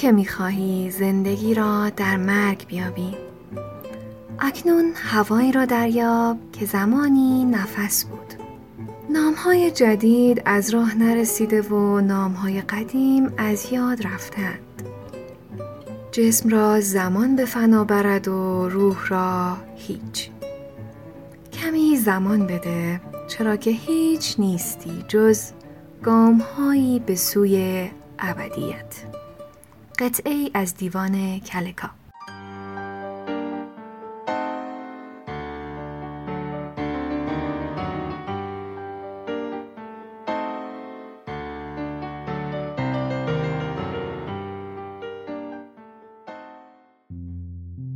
که می‌خواهی زندگی را در مرگ بیابی. اکنون هوایی را دریاب که زمانی نفس بود. نامهای جدید از راه نرسیده و نامهای قدیم از یاد رفتند. جسم را زمان به فنا برد و روح را هیچ. کمی زمان بده چرا که هیچ نیستی جز گامهایی به سوی ابدیت. قطعه از دیوان کلکا.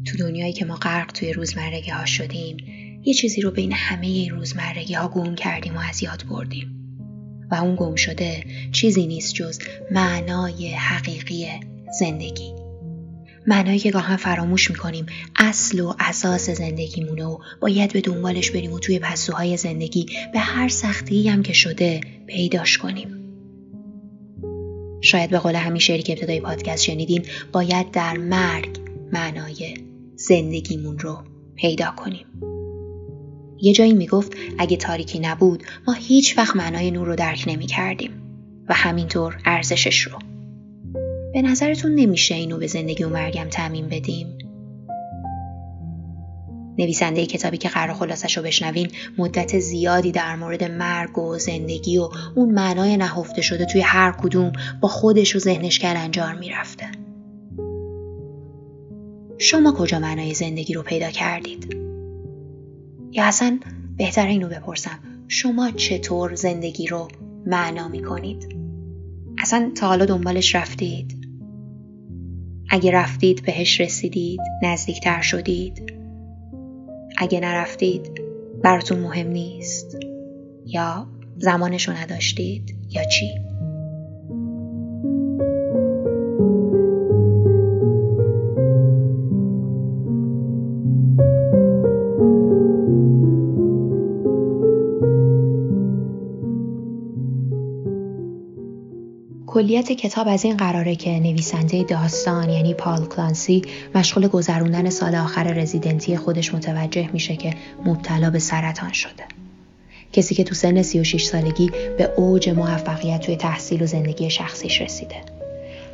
تو دنیایی که ما غرق توی روزمرگی ها شدیم یه چیزی رو بین همه این روزمرگی ها گم کردیم و از یاد بردیم. و اون گم شده چیزی نیست جز معنای حقیقی زندگی. معنایی که گاهن فراموش می‌کنیم اصل و اساس زندگیمونه و باید به دنبالش بریم و توی پسوهای زندگی به هر سختی هم که شده پیداش کنیم. شاید به قول همین شعری که ابتدای پادکست شنیدین باید در مرگ معنای زندگیمون رو پیدا کنیم. یه جایی می‌گفت اگه تاریکی نبود ما هیچ وقت معنای نور رو درک نمی کردیم و همینطور ارزشش رو. به نظرتون نمیشه اینو به زندگی و مرگم تعمین بدیم؟ نویسنده کتابی که قرار خلاصش رو بشنوین مدت زیادی در مورد مرگ و زندگی و اون معنای نهفته شده توی هر کدوم با خودش و ذهنش کلنجار می‌رفته. شما کجا معنای زندگی رو پیدا کردید؟ یا اصلا بهتر اینو بپرسم شما چطور زندگی رو معنا می کنید؟ اصلا تا حالا دنبالش رفتید؟ اگه رفتید بهش رسیدید؟ نزدیکتر شدید؟ اگه نرفتید براتون مهم نیست؟ یا زمانشو نداشتید؟ یا چی؟ کلیت کتاب از این قراره که نویسنده داستان یعنی پال کلانسی مشغول گذروندن سال آخر رزیدنتی خودش متوجه میشه که مبتلا به سرطان شده. کسی که تو سن 36 سالگی به اوج موفقیت توی تحصیل و زندگی شخصیش رسیده.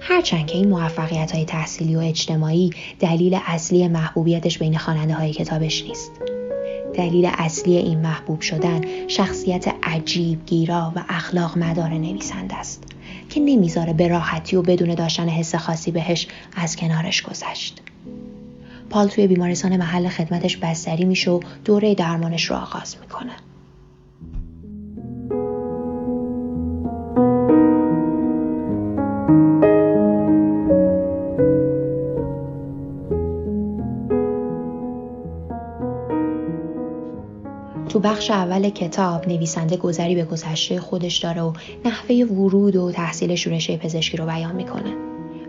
هرچند که این موفقیت های تحصیلی و اجتماعی دلیل اصلی محبوبیتش بین خواننده های کتابش نیست. دلیل اصلی این محبوب شدن شخصیت عجیب، گیرا و اخلاق مدار نویسنده است. که نمی‌ذاره به راحتی و بدون داشتن حس خاصی بهش از کنارش گذشت. پال توی بیمارستان محل خدمتش بستری میشه و دوره درمانش رو آغاز می‌کنه. بخش اول کتاب نویسنده گذری به گذشته خودش داره و نحوه ورود و تحصیل شورشه پزشکی رو بیان می‌کنه.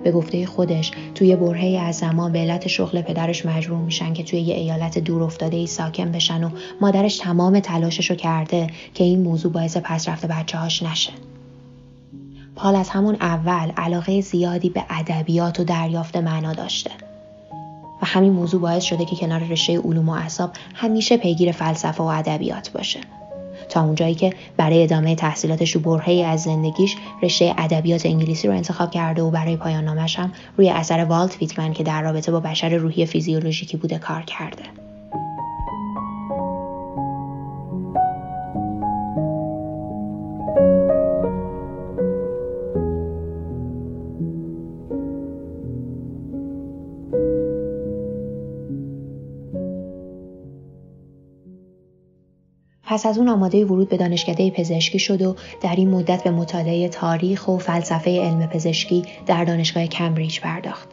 به گفته خودش توی برهه از زمان به علت شغل پدرش مجبور میشن که توی یه ایالت دور افتاده ای ساکن بشن و مادرش تمام تلاشش رو کرده که این موضوع باعث پس رفته بچه هاش نشه. پال از همون اول علاقه زیادی به ادبیات و دریافت معنا داشته. و همین موضوع باعث شده که کنار رشته علوم و اعصاب همیشه پیگیر فلسفه و ادبیات باشه. تا اونجایی که برای ادامه تحصیلاتش رو برهه از زندگیش رشته ادبیات انگلیسی رو انتخاب کرده و برای پایان نامش هم روی اثر والت ویتمن که در رابطه با بشر روحی فیزیولوژیکی بوده کار کرده. پس از اون آماده ورود به دانشکده پزشکی شد و در این مدت به مطالعه تاریخ و فلسفه علم پزشکی در دانشگاه کمبریج پرداخت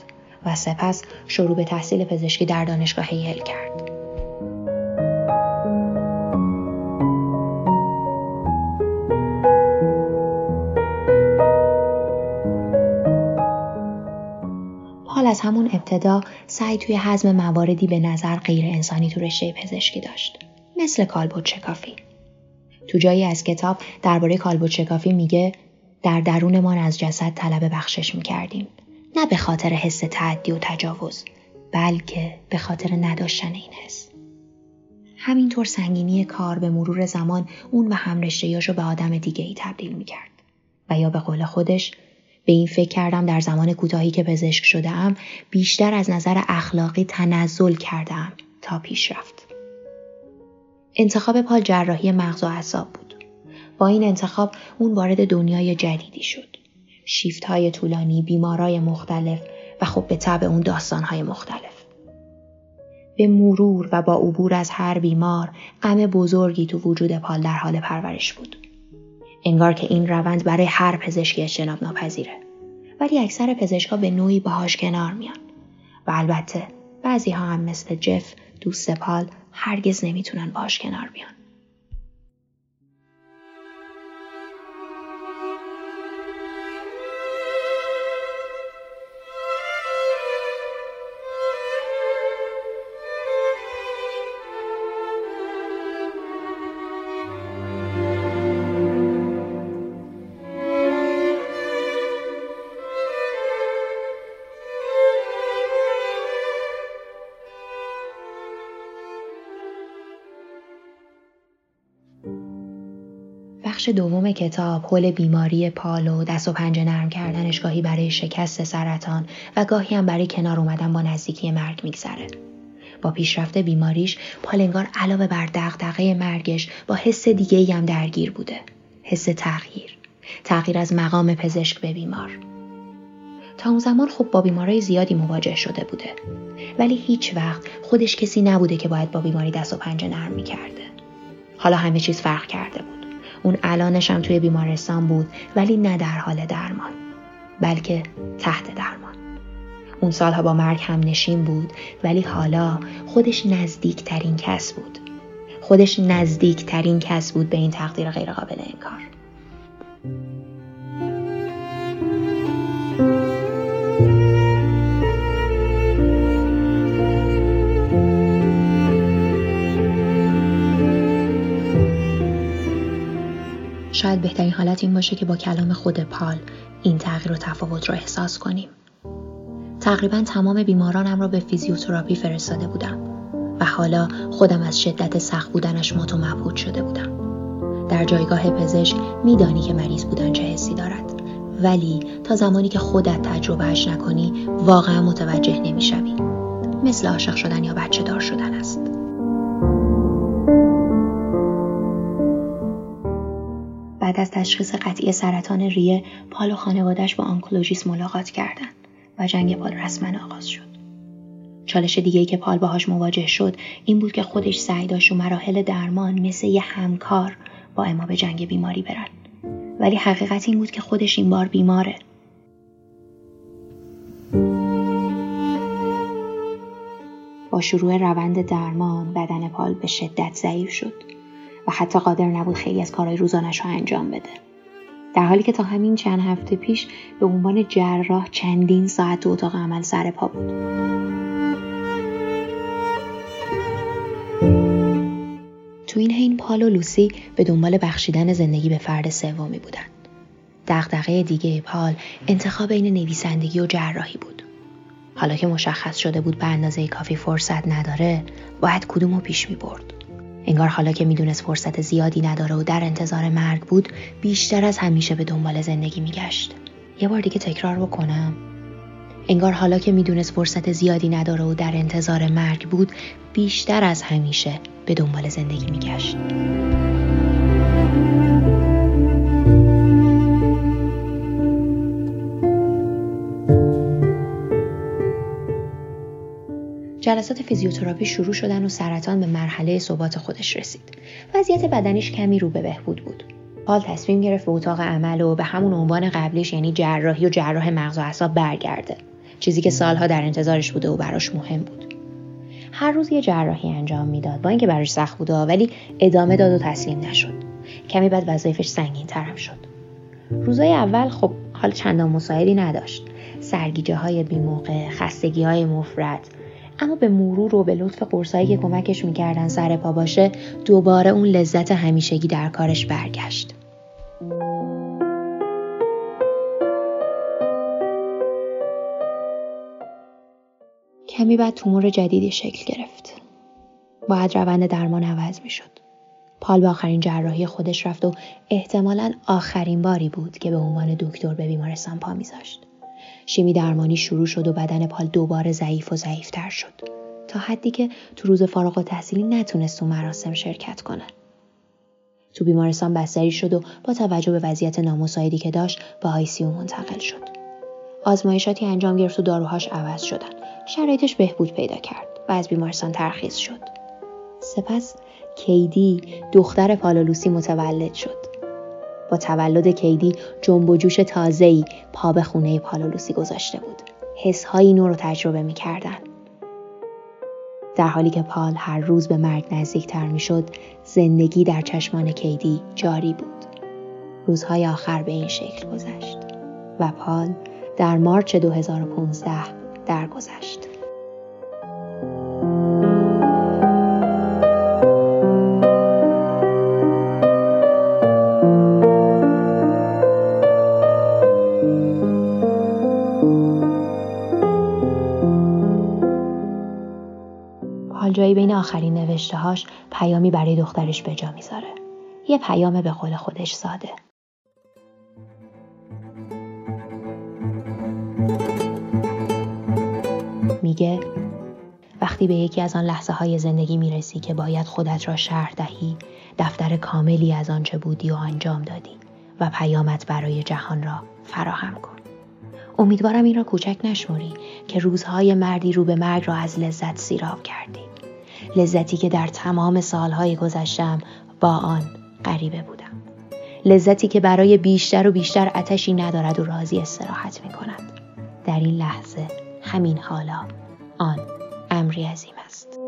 و سپس شروع به تحصیل پزشکی در دانشگاه یل کرد. از همون ابتدا سعی توی حزم مواردی به نظر غیر انسانی تو رشته پزشکی داشت. مثل کالبوت شکافی. تو جایی از کتاب درباره کالبوت شکافی میگه در درونمان از جسد طلب بخشش می‌کردیم. نه به خاطر حس تعدی و تجاوز بلکه به خاطر نداشتن این حس همینطور سنگینی کار به مرور زمان اون و همرشتهیاشو به آدم دیگه ای تبدیل می‌کرد و یا به قول خودش به این فکر کردم در زمان کوتاهی که پزشک شده بیشتر از نظر اخلاقی تنزل کردم تا پیش رفت. انتخاب پال جراحی مغز و اعصاب بود. با این انتخاب اون وارد دنیای جدیدی شد. شیفت های طولانی، بیمارای مختلف و خب به طب اون داستان های مختلف. به مرور و با عبور از هر بیمار غم بزرگی تو وجود پال در حال پرورش بود. انگار که این روند برای هر پزشکی اجتناب ناپذیره. ولی اکثر پزشکا به نوعی باهاش کنار میان. و البته بعضی ها هم مثل جف دوست پال هرگز نمی‌تونن باهاش کنار بیان. بخش دوم کتاب حول بیماری پال و دست و پنجه نرم کردنش گاهی برای شکست سرطان و گاهی هم برای کنار اومدن با نزدیکی مرگ میگذره. با پیشرفت بیماریش پال انگار علاوه بر دغدغه مرگش با حس دیگه هم درگیر بوده. حس تغییر. تغییر از مقام پزشک به بیمار. تا اون زمان خب با بیمارای زیادی مواجه شده بوده. ولی هیچ وقت خودش کسی نبوده که باید با بیماری دست و پنجه نرم می‌کرده. حالا همه چیز فرق کرده بود. اون الانش هم توی بیمارستان بود ولی نه در حال درمان بلکه تحت درمان. اون سالها با مرگ هم نشین بود ولی حالا خودش نزدیک ترین کس بود. خودش نزدیک ترین کس بود به این تقدیر غیرقابل انکار. شاید بهترین حالت این باشه که با کلام خود پال این تغییر و تفاوت رو احساس کنیم. تقریبا تمام بیمارانم را به فیزیوتراپی فرستاده بودم و حالا خودم از شدت سخت بودنش مات و مبهوت شده بودم. در جایگاه پزشک میدانی که مریض بودن چه حسی دارد ولی تا زمانی که خودت تجربهش نکنی واقعا متوجه نمی‌شوی مثل عاشق شدن یا بچه دار شدن است بعد از تشخیص قطعی سرطان ریه پال و خانوادش با آنکولوژیست ملاقات کردند و جنگ پال رسما آغاز شد. چالش دیگه که پال باهاش مواجه شد این بود که خودش سعی داشت و مراحل درمان مثل یه همکار با اما به جنگ بیماری برن. ولی حقیقت این بود که خودش این بار بیماره. با شروع روند درمان بدن پال به شدت ضعیف شد. و حتی قادر نبود خیلی از کارهای روزانش رو انجام بده. در حالی که تا همین چند هفته پیش به عنوان جراح چندین ساعت تو اتاق عمل سر پا بود. تو این حین پال و لوسی به دنبال بخشیدن زندگی به فرد سومی بودند. دغدغه دیگه پال انتخاب بین نویسندگی و جراحی بود. حالا که مشخص شده بود به اندازه کافی فرصت نداره، باید کدوم رو پیش می برد. انگار حالا که می‌دونست فرصت زیادی نداره و در انتظار مرگ بود بیشتر از همیشه به دنبال زندگی میگشت. یه بار دیگه تکرار بکنم. انگار حالا که می‌دونست فرصت زیادی نداره و در انتظار مرگ بود بیشتر از همیشه به دنبال زندگی میگشت. جلسات فیزیوتراپی شروع شدن و سرطان به مرحله ثبات خودش رسید. وضعیت بدنیش کمی رو به بهبود بود. پال تصمیم گرفت به اتاق عمل و به همون عنوان قبلیش یعنی جراحی و جراح مغز و اعصاب برگرده. چیزی که سالها در انتظارش بوده و براش مهم بود. هر روز یه جراحی انجام می‌داد با اینکه براش سخت بوده ولی ادامه داد و تسلیم نشد. کمی بعد وظایفش سنگین ترم شد. روزای اول خب حال چندان مساعدی نداشت. سرگیجه های بیموقع، خستگی های مفرد، اما به مرور و به لطف قرصایی که کمکش می‌کردن سر پا باشه دوباره اون لذت همیشگی در کارش برگشت. کمی بعد تومور جدیدی شکل گرفت. باید روند درمان عوض می شد. پال به آخرین جراحی خودش رفت و احتمالا آخرین باری بود که به عنوان دکتر به بیمارستان پا میذاشت. شیمی درمانی شروع شد و بدن پال دوباره ضعیف و ضعیفتر شد تا حدی که تو روز فارغ تحصیلی نتونست تو مراسم شرکت کنه. تو بیمارستان بستری شد و با توجه به وضعیت نامساعدی که داشت به آیسیو منتقل شد. آزمایشاتی انجام گرفت و داروهاش عوض شدن. شرایطش بهبود پیدا کرد و از بیمارستان ترخیص شد. سپس کیدی دختر پالالوسی متولد شد. با تولد کیدی جنب و جوش تازه‌ای پا به خونه پالالوسی گذاشته بود. حسهایی نو رو تجربه می‌کردن. در حالی که پال هر روز به مرگ نزدیکتر می‌شد، زندگی در چشمان کیدی جاری بود. روزهای آخر به این شکل گذشت و پال در مارچ 2015 درگذشت. آخرین نوشته هاش پیامی برای دخترش به جا می‌ذاره. یه پیام به قول خودش ساده. میگه وقتی به یکی از آن لحظه های زندگی می‌رسی که باید خودت را شرح دهی دفتر کاملی از آنچه بودی و انجام دادی و پیامت برای جهان را فراهم کن. امیدوارم این را کوچک نشمری که روزهای مردی رو به مرگ را از لذت سیراب کردی. لذتی که در تمام سالهای گذشتم با آن غریبه بودم. لذتی که برای بیشتر و بیشتر اتشی ندارد و راضی استراحت می کند. در این لحظه همین حالا آن امری عظیم است.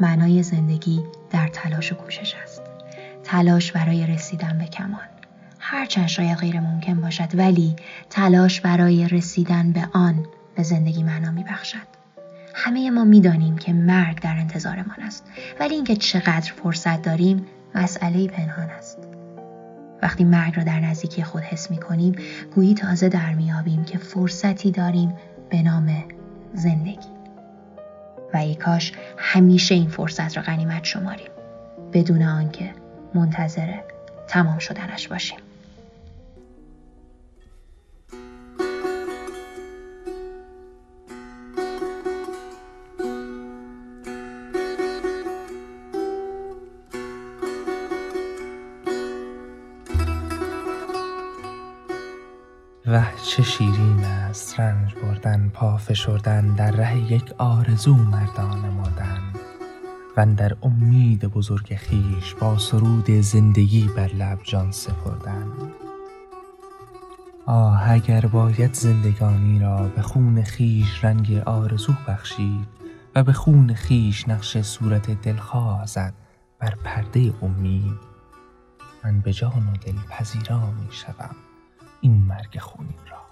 معنای زندگی در تلاش و کوشش است. تلاش برای رسیدن به کمال. هرچند شاید غیر ممکن باشد ولی تلاش برای رسیدن به آن به زندگی معنا می بخشد. همه ما می‌دانیم که مرگ در انتظارمان است ولی اینکه چقدر فرصت داریم مسئله پنهان است. وقتی مرگ را در نزدیکی خود حس می کنیم گویی تازه در میابیم که فرصتی داریم به نام زندگی. و ای کاش همیشه این فرصت را غنیمت شماریم بدون آنکه منتظر تمام شدنش باشیم. وه چه شیرین است رنج بردن پا فشردن در ره یک آرزو مردانه مردن. و در امید بزرگ خیش با سرود زندگی بر لب جان سپردن. آه اگر باید زندگانی را به خون خیش رنگ آرزو بخشید و به خون خیش نقش صورت دلخواه زد بر پرده امید من به جان و دل پذیرا می شوم این مرگ خونین را.